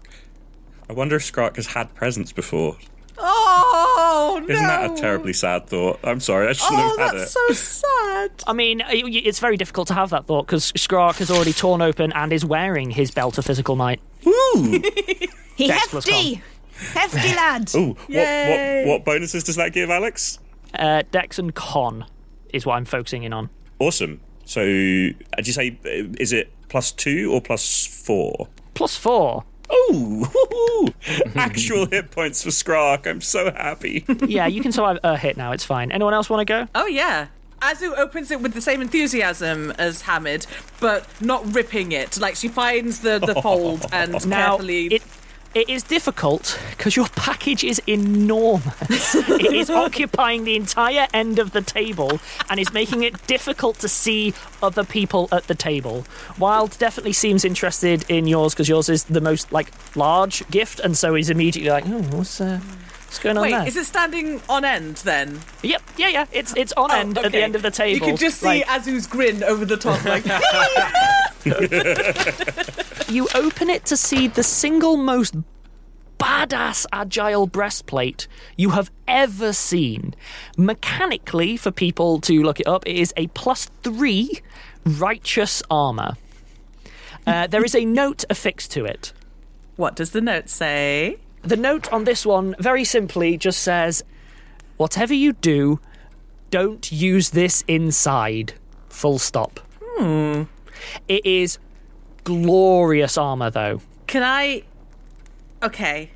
I wonder if Skrog has had presents before. Oh no. Isn't that a terribly sad thought? I'm sorry, I shouldn't Oh, have had that's it. so sad. I mean, it's very difficult to have that thought because Skrog has already torn open and is wearing his belt of physical might. Ooh, he Dex hefty. Hefty lad. Ooh, what, what, what bonuses does that give, Alex? Uh, Dex and Con is what I'm focusing in on. Awesome. So, did you say uh, is it plus two or plus four? Plus four. Oh, actual hit points for Skrog. I'm so happy. yeah, you can survive a hit now. It's fine. Anyone else want to go? Oh yeah. Azu opens it with the same enthusiasm as Hamid, but not ripping it. Like she finds the, the fold and Now, carefully. it it is difficult because your package is enormous. it is occupying the entire end of the table and is making it difficult to see other people at the table. Wild definitely seems interested in yours because yours is the most like large gift, and so he's immediately like, "Oh, what's uh, what's going on Wait, there?" is it standing on end then? Yep, yeah, yeah. It's it's on Oh, end at the end of the table. You can just see like- Azu's grin over the top, like. you open it to see the single most badass agile breastplate you have ever seen. Mechanically, for people to look it up, it is a plus three righteous armor. Uh, there is a note affixed to it. What does the note say? The note on this one, very simply, just says, Whatever you do, don't use this inside. Full stop. Hmm. It is glorious armor, though. Can I? Okay.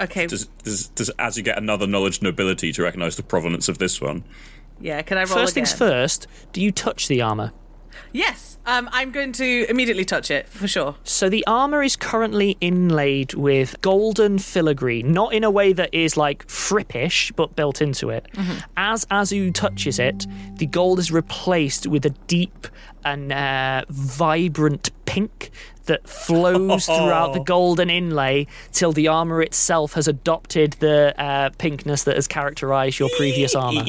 Okay. Does, does, does Azu get another knowledge nobility to recognise the provenance of this one? Yeah. Can I roll First again? things first, do you touch the armor? Yes. Um, I'm going to immediately touch it for sure. So the armor is currently inlaid with golden filigree, not in a way that is like frippish, but built into it. As Azu touches it, the gold is replaced with a deep and uh, vibrant pink that flows throughout the golden inlay till the armor itself has adopted the uh, pinkness that has characterized your previous armor.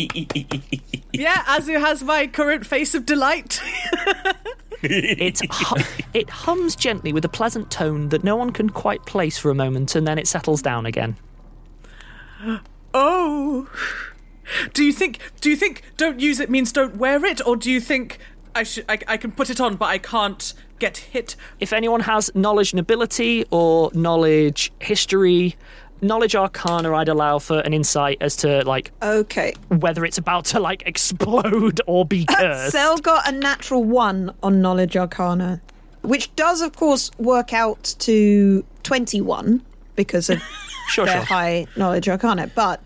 Yeah, Azu has my current face of delight. It, hu- it hums gently with a pleasant tone that no one can quite place for a moment, and then it settles down again. oh. Do you think? Do you think don't use it means don't wear it, or do you think I should? I, I can put it on, but I can't get hit. If anyone has knowledge nobility or knowledge history, knowledge arcana, I'd allow for an insight as to like okay whether it's about to like explode or be uh, cursed. Cel got a natural one on Knowledge Arcana, which does, of course, work out to 21 because of Sure, their sure. high Knowledge Arcana. But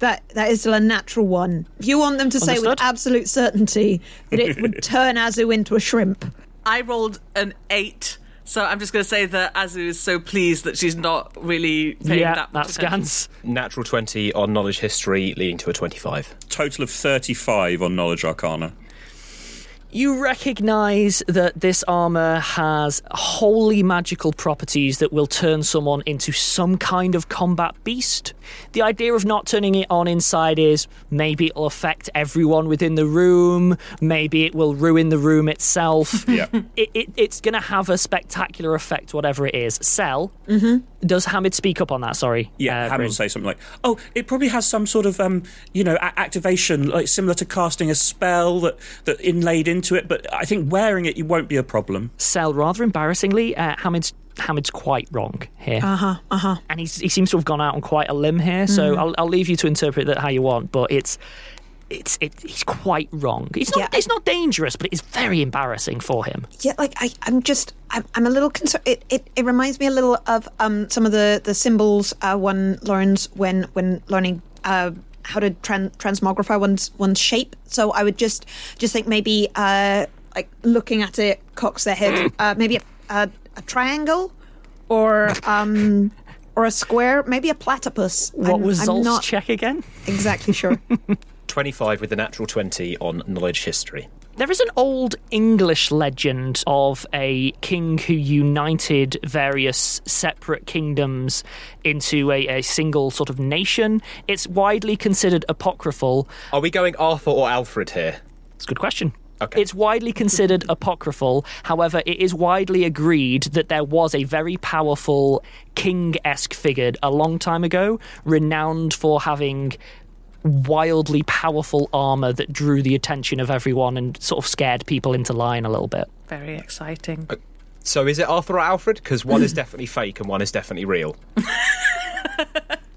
that that is still a natural one. If you want them to say with absolute certainty that it would turn Azu into a shrimp, I rolled an eight, so I'm just going to say that Azu is so pleased that she's not really paying that much attention. Natural 20 on knowledge history, leading to a 25. Total of 35 on knowledge arcana. You recognize that this armor has wholly magical properties that will turn someone into some kind of combat beast. The idea of not turning it on inside is maybe it'll affect everyone within the room, maybe it will ruin the room itself. Yeah. It, it, it's going to have a spectacular effect, whatever it is. Cel, Mm-hmm. does Hamid speak up on that? Sorry. Yeah, uh, Hamid will say something like, "Oh, it probably has some sort of, um, you know, a- activation, like similar to casting a spell that that inlaid into it. But I think wearing it, you won't be a problem." Cel, rather embarrassingly, uh, Hamid's Hamid's quite wrong here. uh huh, uh huh. and he's, he seems to have gone out on quite a limb here. So Mhm. I'll, I'll leave you to interpret that how you want. But it's it's it, he's quite wrong. It's not it's not dangerous, but it's very embarrassing for him. Yeah, like I, I'm just, I'm, I'm a little concerned. It, it, it reminds me a little of um some of the the symbols uh, one learns when when learning uh how to tran- transmogrify one's one's shape. So I would just just think maybe uh like looking at it cocks their head. Uh, maybe a, a, a triangle or um or a square. Maybe a platypus. What I'm- was I'm not check again? exactly sure. 25 with the natural 20 on knowledge history. There is an old English legend of a king who united various separate kingdoms into a, a single sort of nation. It's widely considered apocryphal. Are we going Arthur or Alfred here? It's a good question. Okay. It's widely considered apocryphal. However, it is widely agreed that there was a very powerful king esque figure a long time ago, renowned for having wildly powerful armor that drew the attention of everyone and sort of scared people into line a little bit. Very exciting. So is it Arthur or Alfred? Because one is definitely fake and one is definitely real.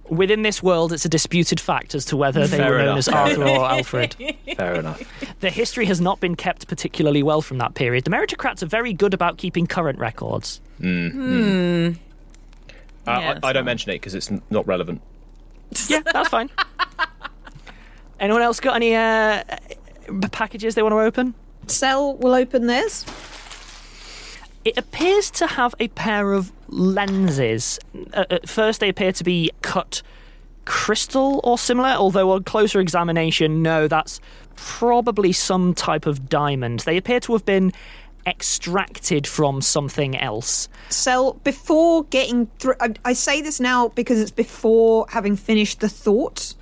Within this world, it's a disputed fact as to whether they Fair were known enough. as Arthur or Alfred. Fair enough. The history has not been kept particularly well from that period. The meritocrats are very good about keeping current records. Mm. Hmm. Uh, Yes. I, I don't mention it because it's n- not relevant. Yeah, that's fine. Anyone else got any uh, packages they want to open? Cel will open this. It appears to have a pair of lenses. Uh, at first, they appear to be cut crystal or similar, although on closer examination, no, that's probably some type of diamond. They appear to have been extracted from something else. Cel, before getting through, I, I say this now because it's before having finished the thought.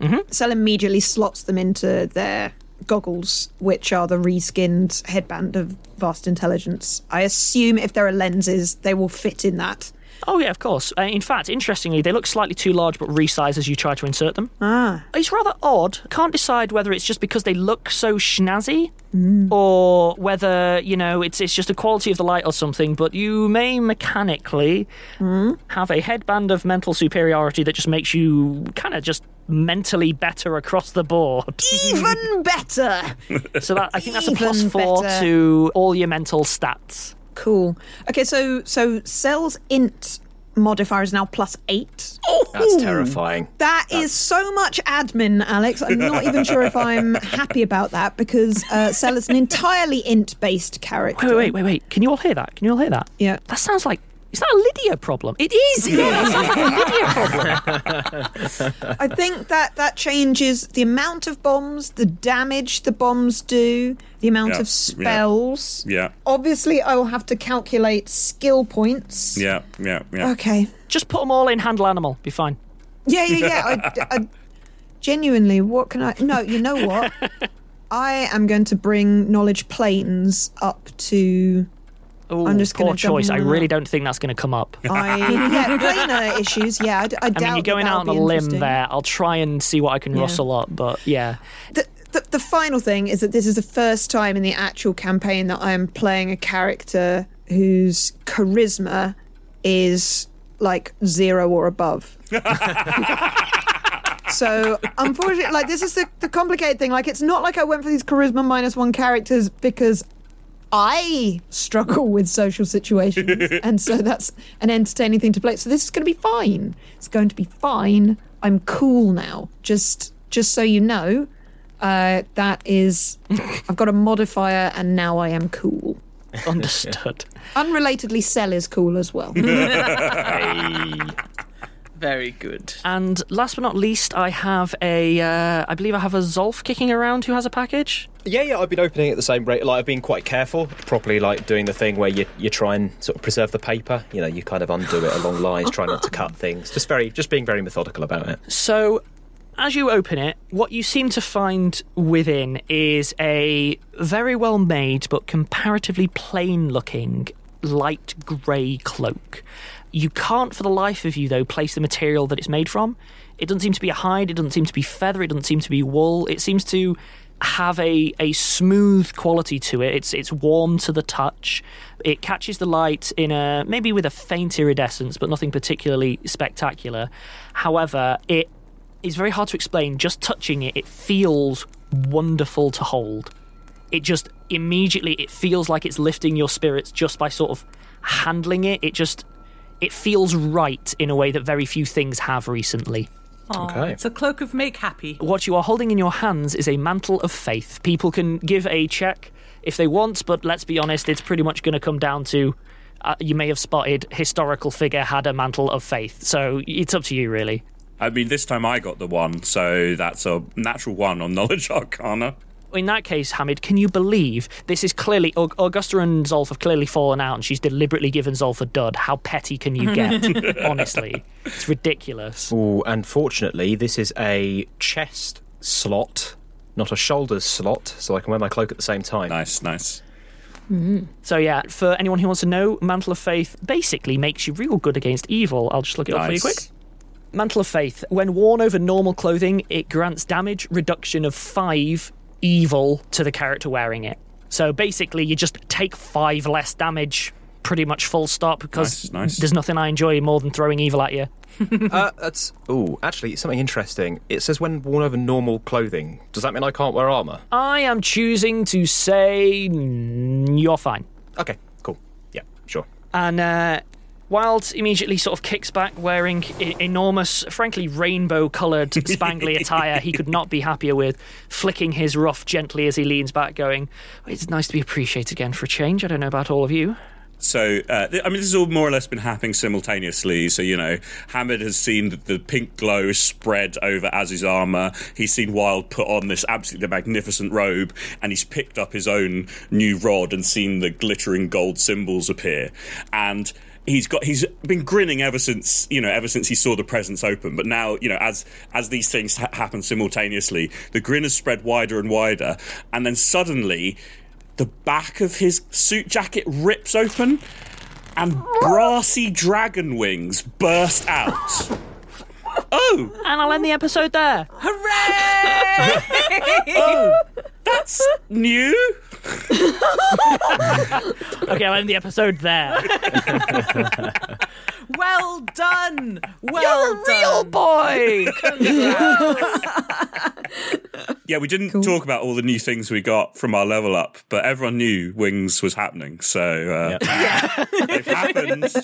Mm-hmm. Cel immediately slots them into their goggles, which are the reskinned headband of vast intelligence. I assume if there are lenses, they will fit in that. Oh, yeah, of course. Uh, in fact, interestingly, they look slightly too large but resize as you try to insert them. Ah. It's rather odd. Can't decide whether it's just because they look so schnazzy or whether, you know, it's, it's just a quality of the light or something, but you may mechanically have a headband of mental superiority that just makes you kind of just mentally better across the board. Even better! so that I think that's a four better. to all your mental stats. Cool. Okay, so so Cel's int modifier is now plus eight. That's terrifying. That is so much admin, Alex. I'm not even sure if I'm happy about that because uh, Cell is an entirely int based character. Wait, wait, wait, wait. Can you all hear that? Can you all hear that? Yeah. That sounds like. Is that a Lydia problem? It is! Yeah, that a Lydia problem. I think that that changes the amount of bombs, the damage the bombs do, the amount Yeah, of yeah. spells. Yeah, Obviously, I will have to calculate skill points. yeah, yeah, yeah. Okay. Just put them all in handle animal. Be fine. Yeah, yeah, yeah. I, I- genuinely, what can I? No, you know what? I am going to bring knowledge planes up to. Ooh, I'm just poor choice. I really don't think that's going to come up. I yeah, planar issues. Yeah, I, d- I I doubt. mean, you're going out on a limb there. I'll try and see what I can Yeah. rustle up, but yeah. The, the, the final thing is that this is the first time in the actual campaign that I am playing a character whose charisma is like zero or above. so unfortunately, like this is the, the complicated thing. Like it's not like I went for these charisma minus one characters because I struggle with social situations, and so that's an entertaining thing to play. So this is going to be fine. It's going to be fine. I'm cool now. Just just so you know, uh, that is, I've got a modifier, and now I am cool. Understood. Unrelatedly, Cel is cool as well. Very good. And last but not least, I have a. Uh, I believe I have a Zolf kicking around who has a package. Yeah, yeah, I've been opening at the same rate. Like I've been quite careful, properly like doing the thing where you you try and sort of preserve the paper. You know, you kind of undo it along lines, try not to cut things. Just very, just being very methodical about it. So, as you open it, what you seem to find within is a very well made but comparatively plain looking light grey cloak. You can't, for the life of you, though, place the material that it's made from. It doesn't seem to be a hide, it doesn't seem to be feather, it doesn't seem to be wool. It seems to have a, a smooth quality to it. It's it's warm to the touch. It catches the light in a maybe with a faint iridescence, but nothing particularly spectacular. However, it is very hard to explain. Just touching it, it feels wonderful to hold. It just immediately it feels like it's lifting your spirits just by sort of handling it. It just it feels right in a way that very few things have recently. Aw, Okay. It's a cloak of make happy. What you are holding in your hands is a mantle of faith. People can give a check if they want, but let's be honest, it's pretty much going to come down to uh, you may have spotted historical figure had a mantle of faith. So it's up to you, really. I mean, this time I got the one, so that's a natural one on Knowledge Arcana. In that case, Hamid, can you believe this is clearly Augusta and Zolf have clearly fallen out, and she's deliberately given Zolf a dud? How petty can you get? Honestly, it's ridiculous. Ooh, and fortunately, this is a chest slot, not a shoulders slot, so I can wear my cloak at the same time. Nice, nice. Mm-hmm. So yeah, for anyone who wants to know, Mantle of Faith basically makes you real good against evil. I'll just look it up for you quick. Mantle of Faith. When worn over normal clothing, it grants damage reduction of five evil to the character wearing it. So basically, you just take five less damage pretty much full stop because Nice, nice. there's nothing I enjoy more than throwing evil at you. uh, that's oh, actually, something interesting. It says when worn over normal clothing. Does that mean I can't wear armor? I am choosing to say mm, you're fine. Okay, cool. Yeah, sure. And uh, Wilde immediately sort of kicks back wearing e- enormous, frankly, rainbow coloured spangly attire he could not be happier with, flicking his ruff gently as he leans back, going, It's nice to be appreciated again for a change. I don't know about all of you. So, uh, I mean, this has all more or less been happening simultaneously. So, you know, Hamid has seen that the pink glow spread over Az's armour. He's seen Wilde put on this absolutely magnificent robe, and he's picked up his own new rod and seen the glittering gold symbols appear. And he's got he's been grinning ever since you know ever since he saw the presents open but now you know as as these things ha- happen simultaneously the grin has spread wider and wider and then suddenly the back of his suit jacket rips open and brassy dragon wings burst out. Oh! And I'll end the episode there. Hooray! oh, that's new. okay, I'll end the episode there. Well done. Well You're a real boy. Yeah, we didn't talk about all the new things we got from our level up, but everyone knew Wings was happening. So uh, they've happened.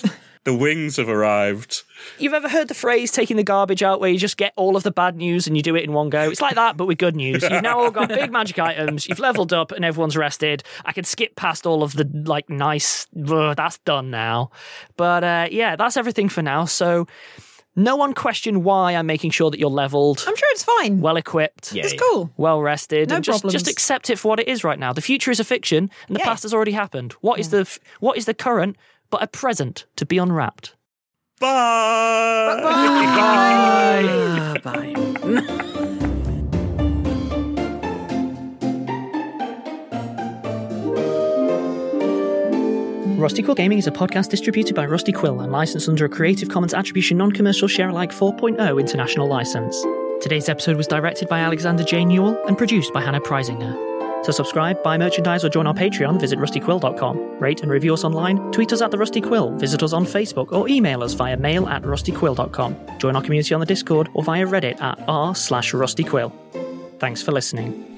The wings have arrived. You've ever heard the phrase taking the garbage out where you just get all of the bad news and you do it in one go? It's like that, but with good news. You've now all got big magic items, you've leveled up and everyone's rested. I can skip past all of the like nice, ugh, that's done now. But uh, yeah, that's everything for now. So no one question why I'm making sure that you're leveled. I'm sure it's fine. Well equipped. Yeah, It's cool. Well rested. No and just, problems. just accept it for what it is right now. The future is a fiction and the Yeah. past has already happened. What is the what is the current but a present to be unwrapped? Bye. Bye. Bye Rusty Quill Gaming is a podcast distributed by Rusty Quill and licensed under a Creative Commons Attribution Non-Commercial Share-alike 4.0 international license. Today's episode was directed by Alexander J. Newell and produced by Hannah Preisinger. To subscribe, buy merchandise, or join our Patreon, visit rustyquill.com. Rate and review us online, tweet us at The Rusty Quill, visit us on Facebook, or email us via mail at rustyquill.com. Join our community on the Discord or via Reddit at r slash rustyquill. Thanks for listening.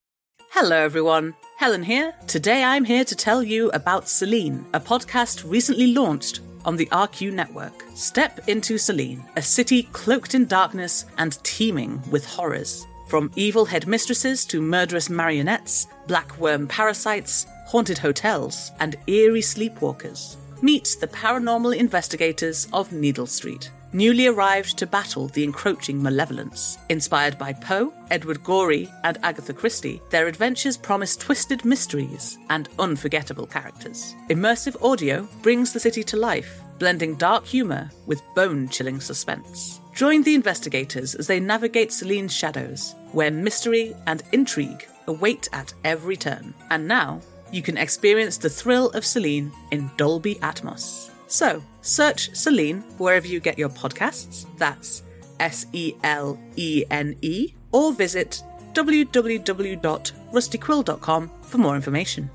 Hello, everyone. Helen here. Today I'm here to tell you about Selene, a podcast recently launched on the RQ network. Step into Selene, a city cloaked in darkness and teeming with horrors. From evil headmistresses to murderous marionettes, black worm parasites, haunted hotels, and eerie sleepwalkers. Meet the paranormal investigators of Needle Street. Newly arrived to battle the encroaching malevolence. Inspired by Poe, Edward Gorey, and Agatha Christie, their adventures promise twisted mysteries and unforgettable characters. Immersive audio brings the city to life, blending dark humour with bone chilling suspense. Join the investigators as they navigate Selene's shadows, where mystery and intrigue await at every turn. And now, you can experience the thrill of Celine in Dolby Atmos. So, search Selene wherever you get your podcasts. That's S E L E N E, or visit www.rustyquill.com for more information.